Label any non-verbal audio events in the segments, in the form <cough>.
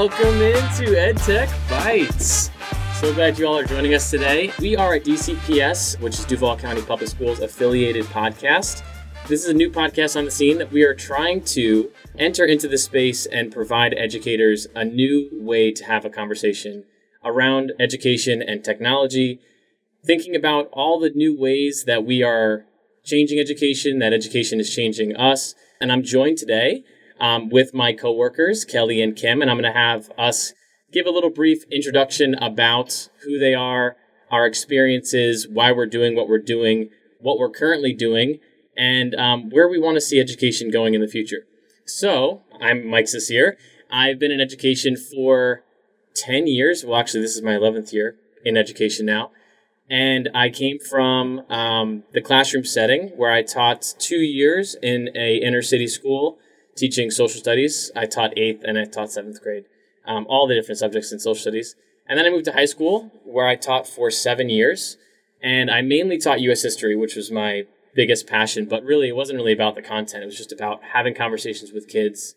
Welcome into EdTech Bytes. So glad you all are joining us today. We are at DCPS, which is Duval County Public Schools affiliated podcast. This is a new podcast on the scene that we are trying to enter into the space and provide educators a new way to have a conversation around education and technology, thinking about all the new ways that we are changing education, that education is changing us. And I'm joined today um, with my coworkers, Kelley and Kim, and I'm going to have us give a little brief introduction about who they are, our experiences, why we're doing what we're doing, what we're currently doing, and um, where we want to see education going in the future. So, I'm Mike Cecere. I've been in education for 10 years. Well, actually, this is my 11th year in education now. And I came from um, the classroom setting where I taught two years in a inner city school teaching social studies. I taught eighth and I taught seventh grade, um, all the different subjects in social studies. And then I moved to high school where I taught for seven years. And I mainly taught U.S. history, which was my biggest passion. But really, it wasn't really about the content. It was just about having conversations with kids,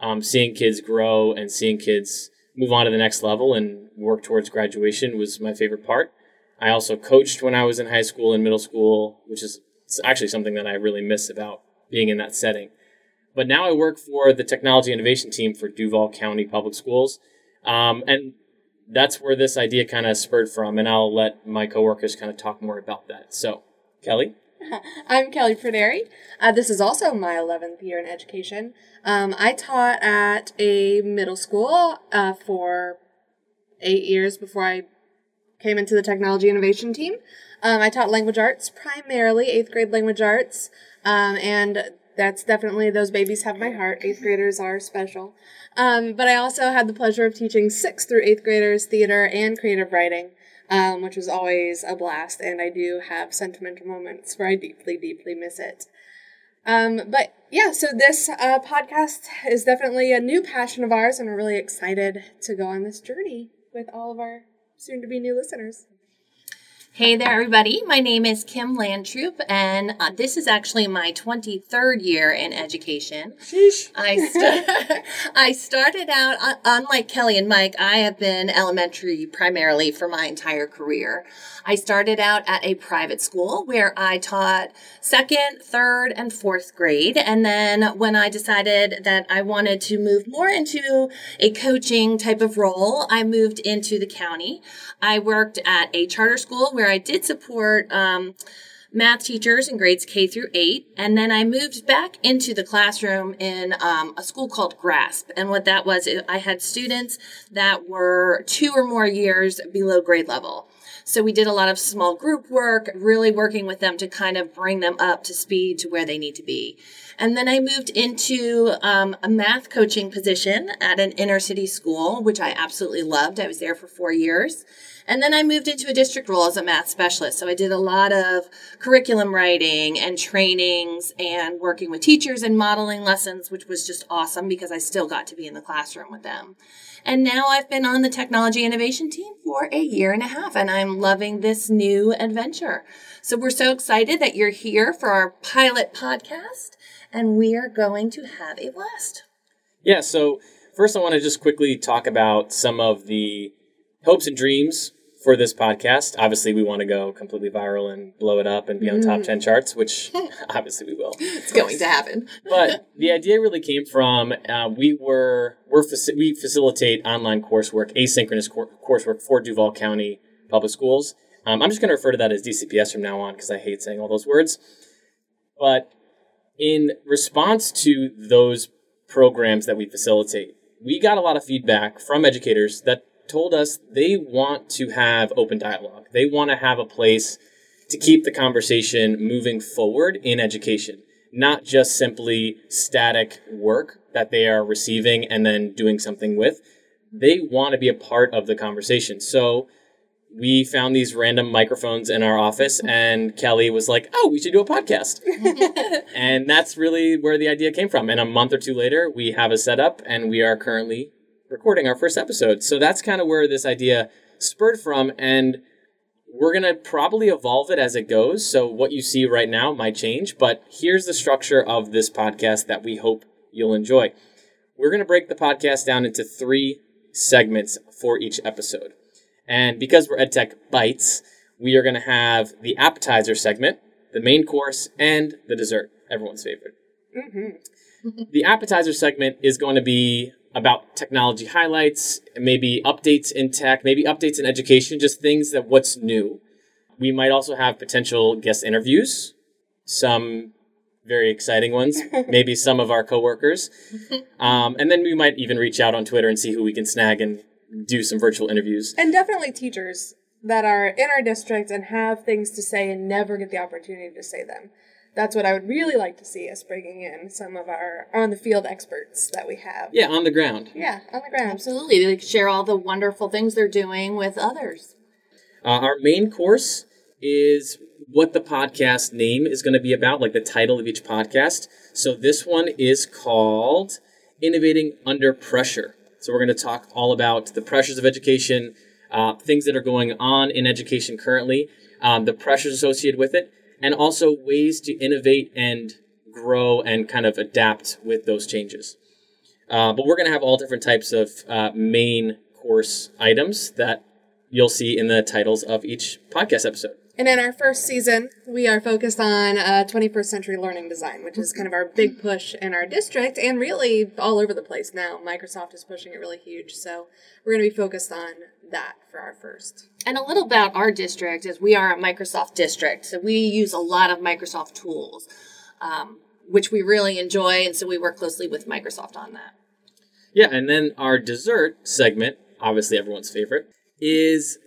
um, seeing kids grow, and seeing kids move on to the next level and work towards graduation was my favorite part. I also coached when I was in high school and middle school, which is actually something that I really miss about being in that setting. But now I work for the technology innovation team for Duval County Public Schools. Um, and that's where this idea kind of spurred from. And I'll let my coworkers kind of talk more about that. So, Kelley? <laughs> I'm Kelley Predieri. Uh, this is also my 11th year in education. Um, I taught at a middle school uh, for eight years before I came into the technology innovation team. Um, I taught language arts primarily, eighth grade language arts, um, and that's definitely those babies have my heart. Eighth graders are special. Um, but I also had the pleasure of teaching sixth through eighth graders theater and creative writing, um, which was always a blast. And I do have sentimental moments where I deeply, deeply miss it. Um, but yeah, so this uh, podcast is definitely a new passion of ours, and we're really excited to go on this journey with all of our soon to be new listeners. Hey there, everybody. My name is Kim Landtroop, and uh, this is actually my 23rd year in education. Sheesh. I, st- <laughs> I started out, uh, unlike Kelley and Mike, I have been elementary primarily for my entire career. I started out at a private school where I taught second, third, and fourth grade. And then when I decided that I wanted to move more into a coaching type of role, I moved into the county. I worked at a charter school where I did support um, math teachers in grades K through eight. And then I moved back into the classroom in um, a school called GRASP. And what that was, I had students that were two or more years below grade level. So we did a lot of small group work, really working with them to kind of bring them up to speed to where they need to be. And then I moved into um, a math coaching position at an inner city school, which I absolutely loved. I was there for four years. And then I moved into a district role as a math specialist. So I did a lot of curriculum writing and trainings and working with teachers and modeling lessons, which was just awesome because I still got to be in the classroom with them. And now I've been on the technology innovation team for a year and a half, and I'm loving this new adventure. So we're so excited that you're here for our pilot podcast, and we are going to have a blast. Yeah, so first I want to just quickly talk about some of the hopes and dreams for this podcast. Obviously, we want to go completely viral and blow it up and be on top 10 charts, which <laughs> obviously we will. It's going to happen. but <laughs> the idea really came from uh, we were we're faci- we facilitate online coursework, asynchronous cor- coursework for Duval County Public Schools. Um, I'm just going to refer to that as DCPS from now on because I hate saying all those words. But in response to those programs that we facilitate, we got a lot of feedback from educators that told us they want to have open dialogue. They want to have a place to keep the conversation moving forward in education, not just simply static work that they are receiving and then doing something with. They want to be a part of the conversation. So we found these random microphones in our office, and Kelley was like, Oh, we should do a podcast. <laughs> and that's really where the idea came from. And a month or two later, we have a setup, and we are currently recording our first episode. So that's kind of where this idea spurred from. And we're going to probably evolve it as it goes. So what you see right now might change, but here's the structure of this podcast that we hope you'll enjoy. We're going to break the podcast down into three segments for each episode. And because we're EdTech Bytes, we are going to have the appetizer segment, the main course, and the dessert, everyone's favorite. Mm-hmm. the appetizer segment is going to be about technology highlights, maybe updates in tech, maybe updates in education, just things that what's new. We might also have potential guest interviews, some very exciting ones, <laughs> maybe some of our coworkers. Um, and then we might even reach out on Twitter and see who we can snag and do some virtual interviews. And definitely teachers that are in our district and have things to say and never get the opportunity to say them. That's what I would really like to see us bringing in some of our on the field experts that we have. Yeah, on the ground. Yeah, on the ground. Absolutely. They share all the wonderful things they're doing with others. Uh, our main course is what the podcast name is going to be about, like the title of each podcast. So this one is called Innovating Under Pressure. So we're going to talk all about the pressures of education, uh, things that are going on in education currently, um, the pressures associated with it, and also ways to innovate and grow and kind of adapt with those changes. Uh, but we're going to have all different types of uh, main course items that you'll see in the titles of each podcast episode. And in our first season, we are focused on uh, 21st century learning design, which is kind of our big push in our district and really all over the place now. Microsoft is pushing it really huge. So we're going to be focused on that for our first. And a little about our district is we are a Microsoft district, so we use a lot of Microsoft tools, um, which we really enjoy, and so we work closely with Microsoft on that. Yeah, and then our dessert segment, obviously everyone's favorite, is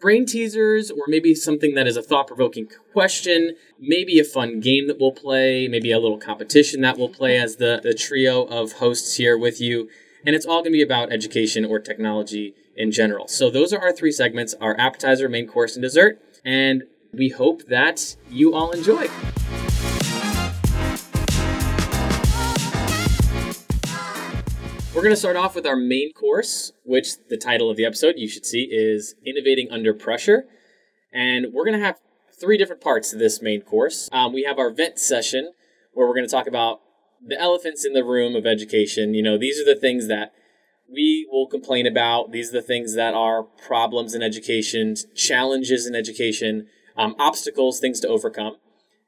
brain teasers or maybe something that is a thought provoking question, maybe a fun game that we'll play, maybe a little competition that we'll play as the, the trio of hosts here with you. And it's all going to be about education or technology in general. So those are our three segments our appetizer, main course, and dessert. And we hope that you all enjoy. We're going to start off with our main course, which the title of the episode you should see is Innovating Under Pressure. And we're going to have three different parts to this main course. Um, we have our vent session, where we're going to talk about the elephants in the room of education. You know, these are the things that we will complain about. These are the things that are problems in education, challenges in education, um, obstacles, things to overcome.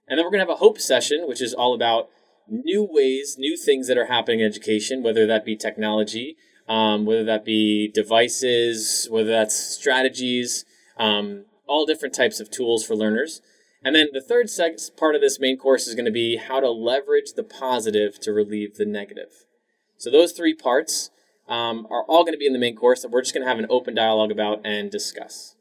And then we're going to have a hope session, which is all about new ways, new things that are happening in education, whether that be technology, um, whether that be devices, whether that's strategies, um, all different types of tools for learners. And then the third part of this main course is going to be how to leverage the positive to relieve the negative. So those three parts um, are all going to be in the main course that we're just going to have an open dialogue about and discuss.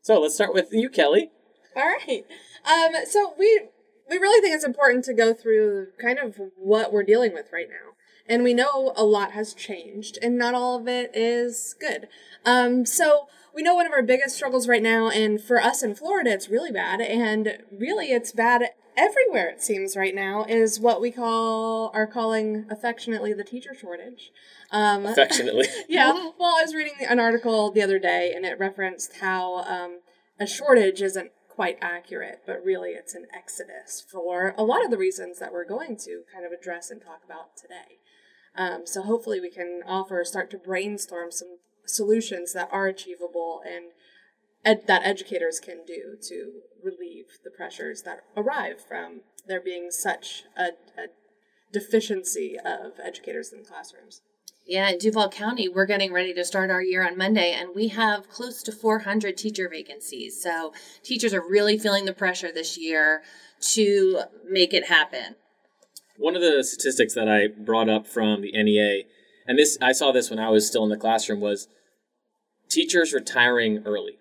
So let's start with you, Kelley. All right. Um, so we we really think it's important to go through kind of what we're dealing with right now. And we know a lot has changed, and not all of it is good. Um, so we know one of our biggest struggles right now, and for us in Florida, it's really bad, and really it's bad everywhere it seems right now is what we call are calling affectionately the teacher shortage. Um, Affectionately. <laughs> yeah. Well, I was reading an article the other day, and it referenced how um, a shortage isn't quite accurate, but really it's an exodus for a lot of the reasons that we're going to kind of address and talk about today. Um, so hopefully we can offer, start to brainstorm some solutions that are achievable and ed- that educators can do to relieve the pressures that arrive from there being such a, a deficiency of educators in classrooms. Yeah, in Duval County, we're getting ready to start our year on Monday, and we have close to 400 teacher vacancies. So teachers are really feeling the pressure this year to make it happen. One of the statistics that I brought up from the NEA, and this I saw this when I was still in the classroom, was teachers retiring early.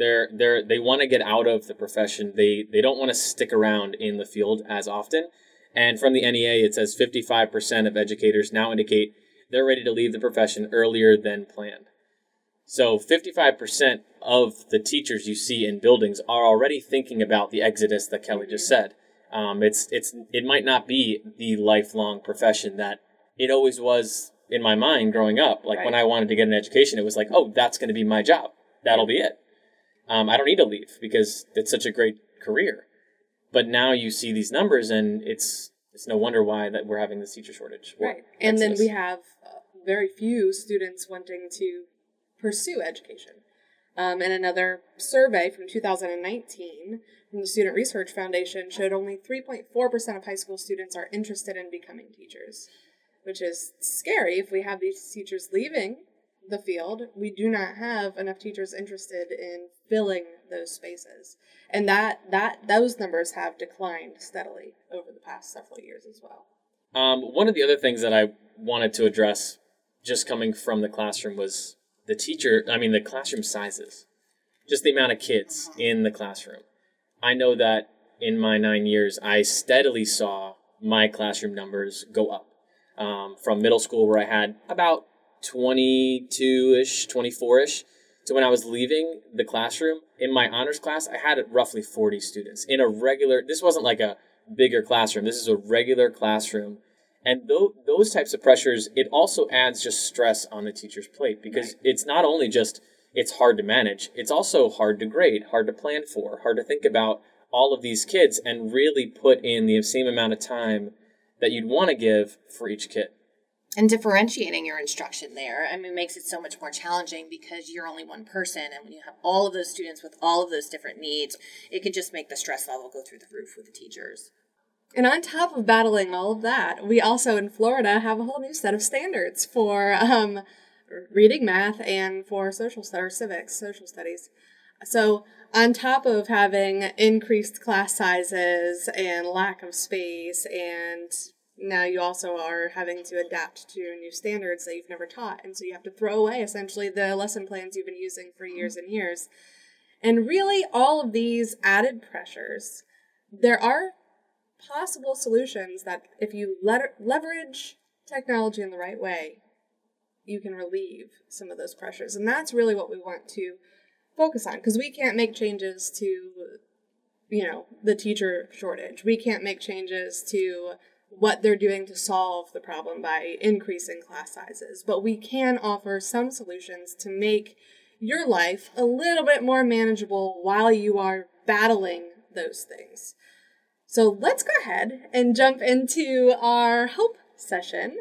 They're they're they want to get out of the profession. They they don't want to stick around in the field as often. And from the NEA, it says 55% of educators now indicate they're ready to leave the profession earlier than planned. So 55% of the teachers you see in buildings are already thinking about the exodus that Kelley just said. Um, it's it's it might not be the lifelong profession that it always was in my mind growing up. Like when I wanted to get an education, it was like, oh, that's going to be my job. That'll be it. Um, I don't need to leave because it's such a great career. But now you see these numbers, and it's it's no wonder why that we're having this teacher shortage. or Right. And then we have uh, very few students wanting to pursue education. Um, and another survey from 2019 from the Student Research Foundation showed only 3.4% of high school students are interested in becoming teachers, which is scary if we have these teachers leaving the field. We do not have enough teachers interested in filling those spaces. And that, that those numbers have declined steadily over the past several years as well. Um, one of the other things that I wanted to address just coming from the classroom was the teacher, I mean, the classroom sizes, just the amount of kids in the classroom. I know that in my nine years, I steadily saw my classroom numbers go up um, from middle school, where I had about 22 ish, 24 ish, So when I was leaving the classroom. In my honors class, I had roughly 40 students in a regular, this wasn't like a bigger classroom, this is a regular classroom and th- those types of pressures, it also adds just stress on the teacher's plate because right. it's not only just it's hard to manage, it's also hard to grade, hard to plan for, hard to think about all of these kids and really put in the same amount of time that you'd want to give for each kid. And differentiating your instruction there, I mean, makes it so much more challenging because you're only one person. And when you have all of those students with all of those different needs, it can just make the stress level go through the roof with the teachers. And on top of battling all of that, we also in Florida have a whole new set of standards for um, reading math and for social studies, civics, social studies. So, on top of having increased class sizes and lack of space, and now you also are having to adapt to new standards that you've never taught. And so you have to throw away essentially the lesson plans you've been using for mm-hmm. years and years. And really, all of these added pressures, there are possible solutions that if you let, leverage technology in the right way, you can relieve some of those pressures. And that's really what we want to focus on because we can't make changes to, you know, the teacher shortage. We can't make changes to what they're doing to solve the problem by increasing class sizes, but we can offer some solutions to make your life a little bit more manageable while you are battling those things. So let's go ahead and jump into our hope session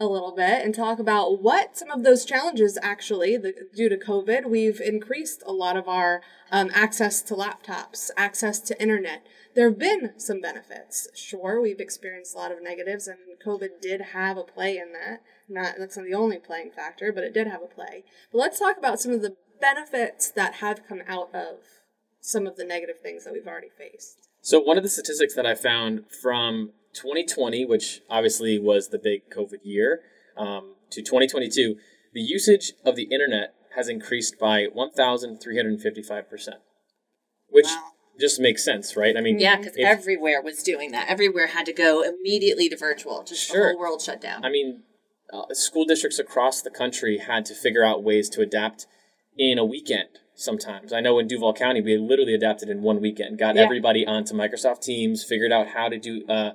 a little bit and talk about what some of those challenges actually, the, due to COVID, we've increased a lot of our um, access to laptops, access to internet. There have been some benefits. Sure, we've experienced a lot of negatives, and COVID did have a play in that. Not that's not the only playing factor, but it did have a play. But let's talk about some of the benefits that have come out of some of the negative things that we've already faced. So, one of the statistics that I found from 2020, which obviously was the big COVID year, um, to 2022, the usage of the internet has increased by 1,355%, which wow. just makes sense, right? I mean, yeah, because everywhere was doing that. Everywhere had to go immediately to virtual, just sure. the whole world shut down. I mean, uh, school districts across the country had to figure out ways to adapt in a weekend sometimes. I know in Duval County, we literally adapted in one weekend, got yeah. everybody onto Microsoft Teams, figured out how to do uh,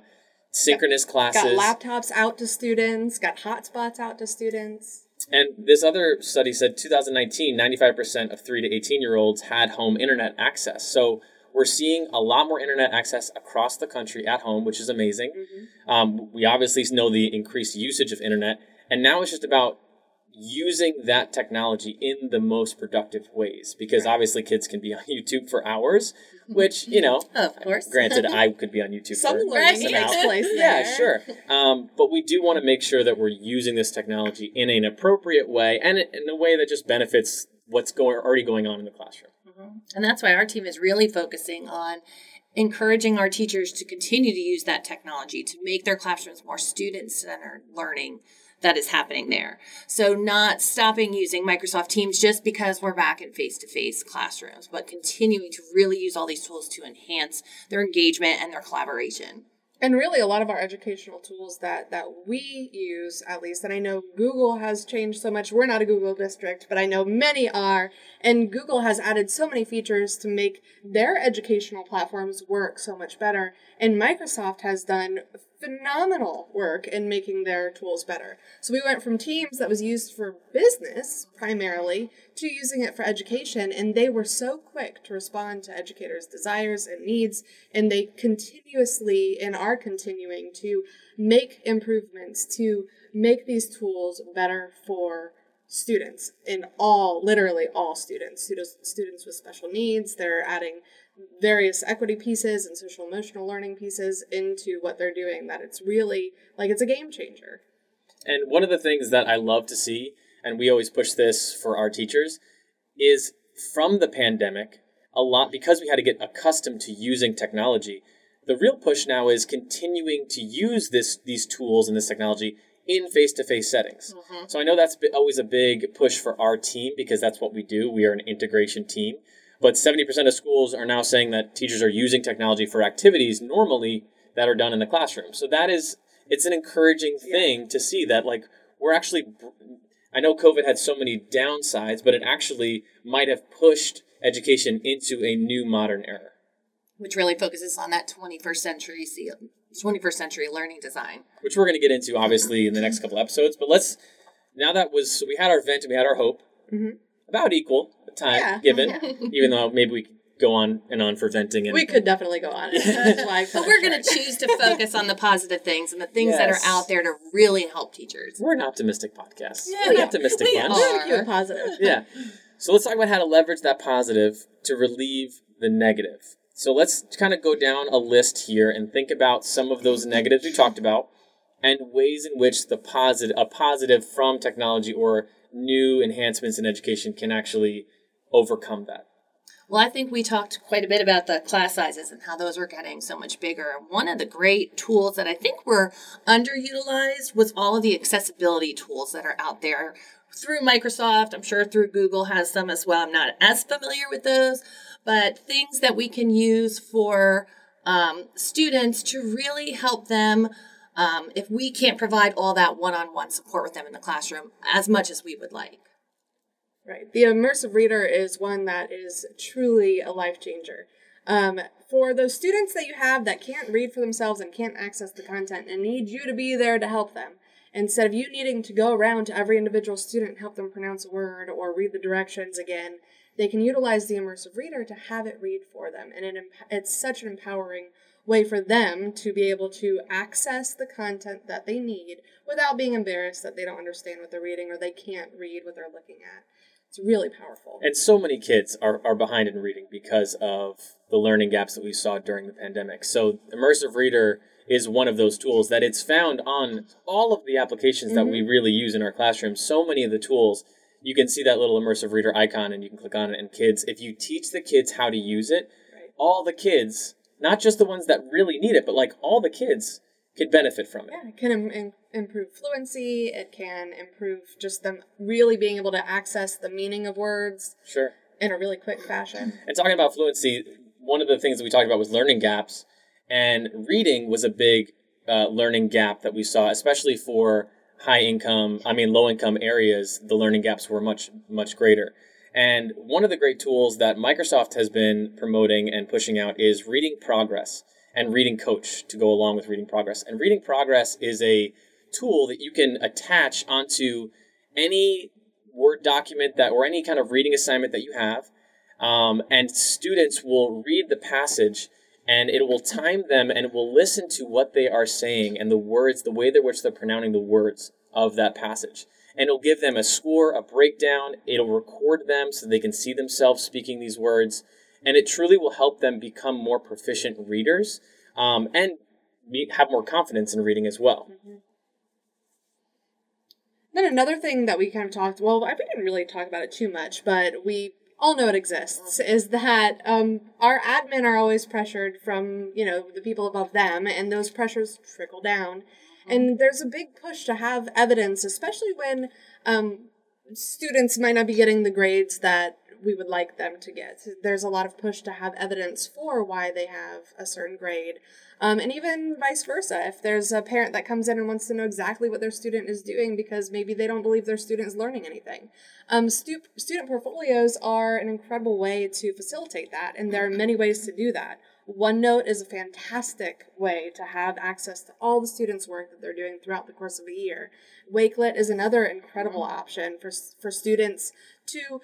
synchronous classes. Got laptops out to students, got hotspots out to students. And this other study said 2019, 95% of 3 to 18 year olds had home internet access. So we're seeing a lot more internet access across the country at home, which is amazing. Mm-hmm. Um, we obviously know the increased usage of internet. And now it's just about using that technology in the most productive ways because right. obviously kids can be <laughs> on YouTube for hours, which you know, <laughs> of course. Granted, I <laughs> could be on YouTube some for learning takes place. Yeah, sure. Um, but we do want to make sure that we're using this technology in an appropriate way and in a way that just benefits what's going already going on in the classroom. Mm-hmm. And that's why our team is really focusing on encouraging our teachers to continue to use that technology to make their classrooms more student centered learning that is happening there. So, not stopping using Microsoft Teams just because we're back in face to face classrooms, but continuing to really use all these tools to enhance their engagement and their collaboration. And really a lot of our educational tools that that we use at least and i know google has changed so much. We're not a google district but i know many are. And google has added so many features to make their educational platforms work so much better. And microsoft has done phenomenal work in making their tools better. So we went from teams that was used for business primarily to using it for education, and they were so quick to respond to educators' desires and needs, and they continuously and are continuing to make improvements to make these tools better for students in all literally all students students students with special needs they're adding various equity pieces and social emotional learning pieces into what they're doing that it's really like it's a game changer and one of the things that i love to see and we always push this for our teachers is from the pandemic a lot because we had to get accustomed to using technology the real push now is continuing to use this these tools and this technology in face-to-face settings. Mm-hmm. So I know that's always a big push for our team because that's what we do. We are an integration team. But 70% of schools are now saying that teachers are using technology for activities normally that are done in the classroom. So that is it's an encouraging thing yeah. to see that like we're actually I know COVID had so many downsides, but it actually might have pushed education into a new modern era. Which really focuses on that 21st century 21st century learning design. Which we're going to get into obviously in the next couple episodes. But let's, now that was, so we had our vent and we had our hope, mm-hmm. About equal time yeah. given, yeah. <laughs> even though maybe we could go on and on for venting. And, we could definitely go on. <laughs> but we're going to choose to focus on the positive things and the things yes. that are out there to really help teachers. We're an optimistic podcast. Yeah, we're an optimistic we bunch. Are. positive. <laughs> Yeah. So let's talk about how to leverage that positive to relieve the negative. So let's kind of go down a list here and think about some of those negatives we talked about and ways in which the positive a positive from technology or new enhancements in education can actually overcome that. Well, I think we talked quite a bit about the class sizes and how those are getting so much bigger. One of the great tools that I think were underutilized was all of the accessibility tools that are out there through Microsoft. I'm sure through Google has some as well. I'm not as familiar with those, but things that we can use for um, students to really help them um, if we can't provide all that one-on-one support with them in the classroom as much as we would like. Right. The immersive reader is one that is truly a life changer. Um, for those students that you have that can't read for themselves and can't access the content and need you to be there to help them, instead of you needing to go around to every individual student and help them pronounce a word or read the directions again, they can utilize the immersive reader to have it read for them. And it, it's such an empowering way for them to be able to access the content that they need without being embarrassed that they don't understand what they're reading or they can't read what they're looking at. It's really powerful. And so many kids are, are behind in reading because of the learning gaps that we saw during the pandemic. So, immersive reader is one of those tools that it's found on all of the applications mm-hmm. that we mm-hmm. really use in our classrooms. So many of the tools you can see that little immersive reader icon and you can click on it. And kids, if you teach the kids how to use it, all the kids, not just the ones that really need it, but like all the kids could benefit from it. Yeah, it can Im- improve fluency. It can improve just them really being able to access the meaning of words. Sure. In a really quick fashion. And talking about fluency, one of the things that we talked about was learning gaps, and reading was a big uh, learning gap that we saw, especially for high income, I mean, low income areas, the learning gaps were much, much greater. And one of the great tools that Microsoft has been promoting and pushing out is Reading Progress and Reading Coach to go along with Reading Progress. And Reading Progress is a tool that you can attach onto any Word document that or any kind of reading assignment that you have. Um, and students will read the passage and it will time them and it will listen to what they are saying and the words, the way in which they're pronouncing the words of that passage. And it'll give them a score, a breakdown. It'll record them so they can see themselves speaking these words. And it truly will help them become more proficient readers um, and have more confidence in reading as well. Mm-hmm. Then another thing that we kind of talked, well, I didn't really talk about it too much, but we all know it exists is that um, our admin are always pressured from you know the people above them and those pressures trickle down and there's a big push to have evidence especially when um, students might not be getting the grades that we would like them to get there's a lot of push to have evidence for why they have a certain grade um, and even vice versa, if there's a parent that comes in and wants to know exactly what their student is doing because maybe they don't believe their student is learning anything. Um, stu- student portfolios are an incredible way to facilitate that, and there are many ways to do that. OneNote is a fantastic way to have access to all the students' work that they're doing throughout the course of a year. Wakelet is another incredible option for, for students to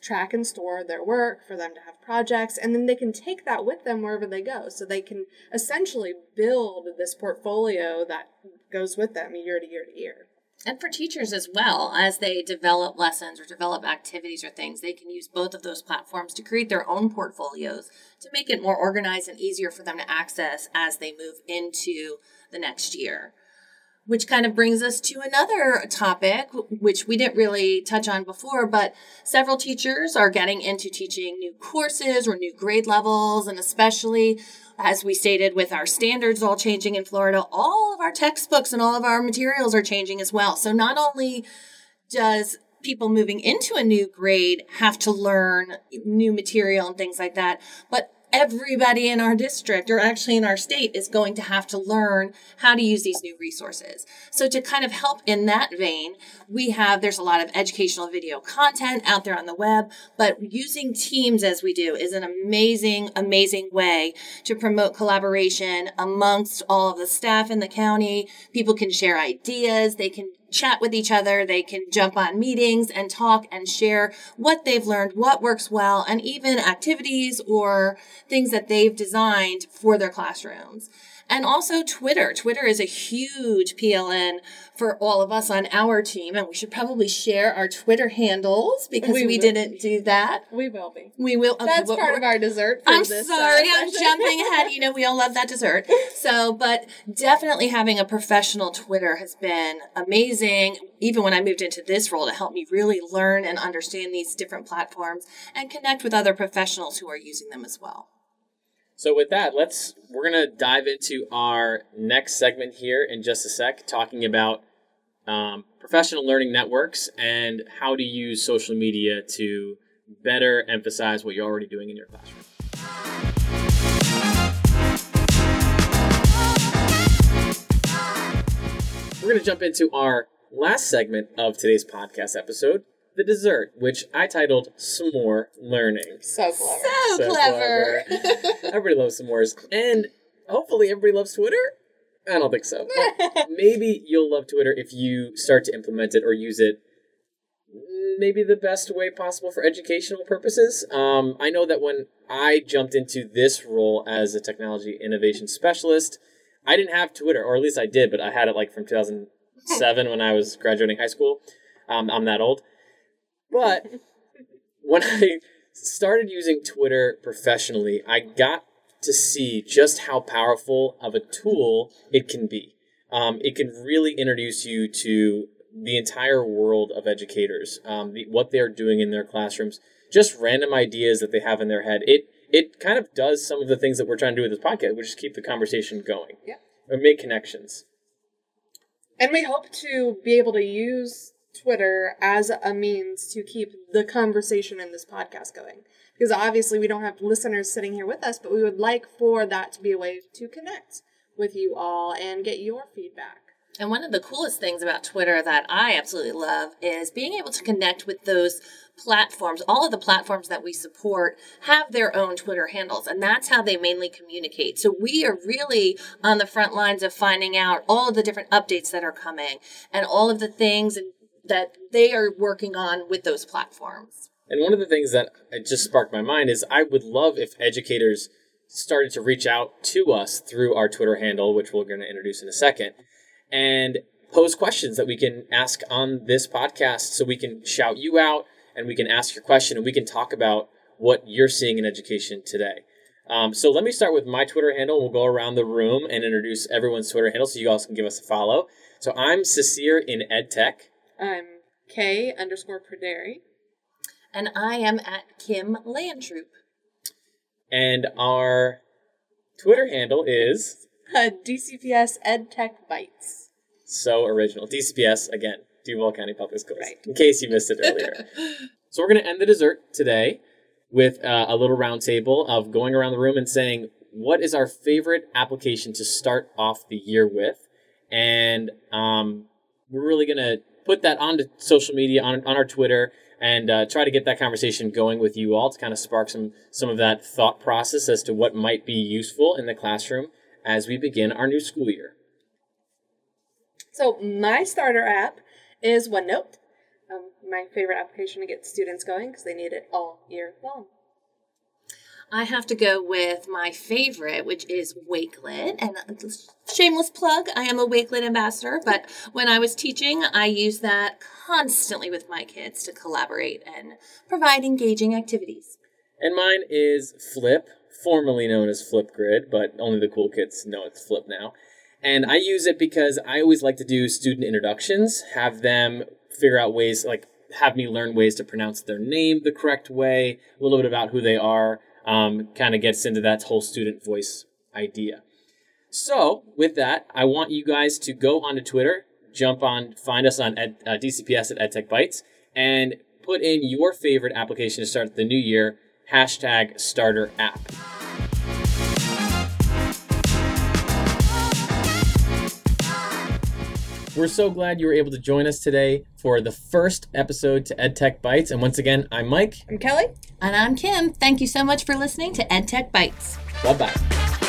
track and store their work, for them to have projects, and then they can take that with them wherever they go. So they can essentially build this portfolio that goes with them year to year to year. And for teachers as well, as they develop lessons or develop activities or things, they can use both of those platforms to create their own portfolios to make it more organized and easier for them to access as they move into the next year. Which kind of brings us to another topic, which we didn't really touch on before, but several teachers are getting into teaching new courses or new grade levels, and especially as we stated with our standards all changing in Florida, all of our textbooks and all of our materials are changing as well. So not only does people moving into a new grade have to learn new material and things like that, but everybody in our district or actually in our state is going to have to learn how to use these new resources. So to kind of help in that vein, we have there's a lot of educational video content out there on the web, but using Teams as we do is an amazing amazing way to promote collaboration amongst all of the staff in the county. People can share ideas, they can chat with each other. They can jump on meetings and talk and share what they've learned, what works well, and even activities or things that they've designed for their classrooms and also Twitter. Twitter is a huge PLN for all of us on our team, and we should probably share our Twitter handles because we, we didn't do that. We will be. We will. Okay, That's part of our dessert. I'm this, sorry, I'm jumping ahead. You know, we all love that dessert. <laughs> So, but definitely having a professional Twitter has been amazing. Even when I moved into this role, to help me really learn and understand these different platforms and connect with other professionals who are using them as well. So with that, let's we're gonna dive into our next segment here in just a sec, talking about um, professional learning networks and how to use social media to better emphasize what you're already doing in your classroom. We're going to jump into our last segment of today's podcast episode, the dessert, which I titled S'more Learning. So clever. So, so clever. clever. <laughs> everybody loves s'mores. And hopefully everybody loves Twitter. I don't think so. <laughs> maybe you'll love Twitter if you start to implement it or use it maybe the best way possible for educational purposes. Um, I know that when I jumped into this role as a technology innovation specialist, I didn't have Twitter, or at least I did, but I had it like from 2007 when I was graduating high school. Um, I'm that old. But <laughs> when I started using Twitter professionally, I got to see just how powerful of a tool it can be. Um, it can really introduce you to the entire world of educators, um, the, what they're doing in their classrooms, just random ideas that they have in their head. It it kind of does some of the things that we're trying to do with this podcast, which is keep the conversation going. Yeah. Or make connections. And we hope to be able to use Twitter as a means to keep the conversation in this podcast going. Because obviously, we don't have listeners sitting here with us, but we would like for that to be a way to connect with you all and get your feedback. And one of the coolest things about Twitter that I absolutely love is being able to connect with those platforms. All of the platforms that we support have their own Twitter handles, and that's how they mainly communicate. So we are really on the front lines of finding out all of the different updates that are coming and all of the things and that they are working on with those platforms. And one of the things that just sparked my mind is I would love if educators started to reach out to us through our Twitter handle, which we're going to introduce in a second, and pose questions that we can ask on this podcast so we can shout you out and we can ask your question and we can talk about what you're seeing in education today. Um, so let me start with my Twitter handle. We'll go around the room and introduce everyone's Twitter handle so you guys can give us a follow. So I'm Cecere in EdTech. I'm K underscore Predieri. And I am at Kim Landtroop. And our Twitter handle is uh, DCPS EdTech Bytes. So original. DCPS, again, Duval County Public Schools. Right. In case you missed it earlier. <laughs> so we're going to end the dessert today with uh, a little roundtable of going around the room and saying, what is our favorite application to start off the year with? And um, we're really going to put that onto social media, on, on our Twitter, and uh, try to get that conversation going with you all to kind of spark some some of that thought process as to what might be useful in the classroom as we begin our new school year. So my starter app is OneNote. Um, my favorite application to get students going because they need it all year long. I have to go with my favorite, which is Wakelet. And shameless plug, I am a Wakelet ambassador, but when I was teaching, I used that constantly with my kids to collaborate and provide engaging activities. And mine is Flip, formerly known as Flipgrid, but only the cool kids know it's Flip now. And I use it because I always like to do student introductions, have them figure out ways, like have me learn ways to pronounce their name the correct way, a little bit about who they are, um, kind of gets into that whole student voice idea. So, with that, I want you guys to go onto Twitter, jump on, find us on Ed, uh, DCPS at EdTech Bytes, and put in your favorite application to start the new year, hashtag starter app. We're so glad you were able to join us today for the first episode to EdTech Bytes. And once again, I'm Mike. I'm Kelley. And I'm Kim. Thank you so much for listening to EdTech Bytes. Bye bye.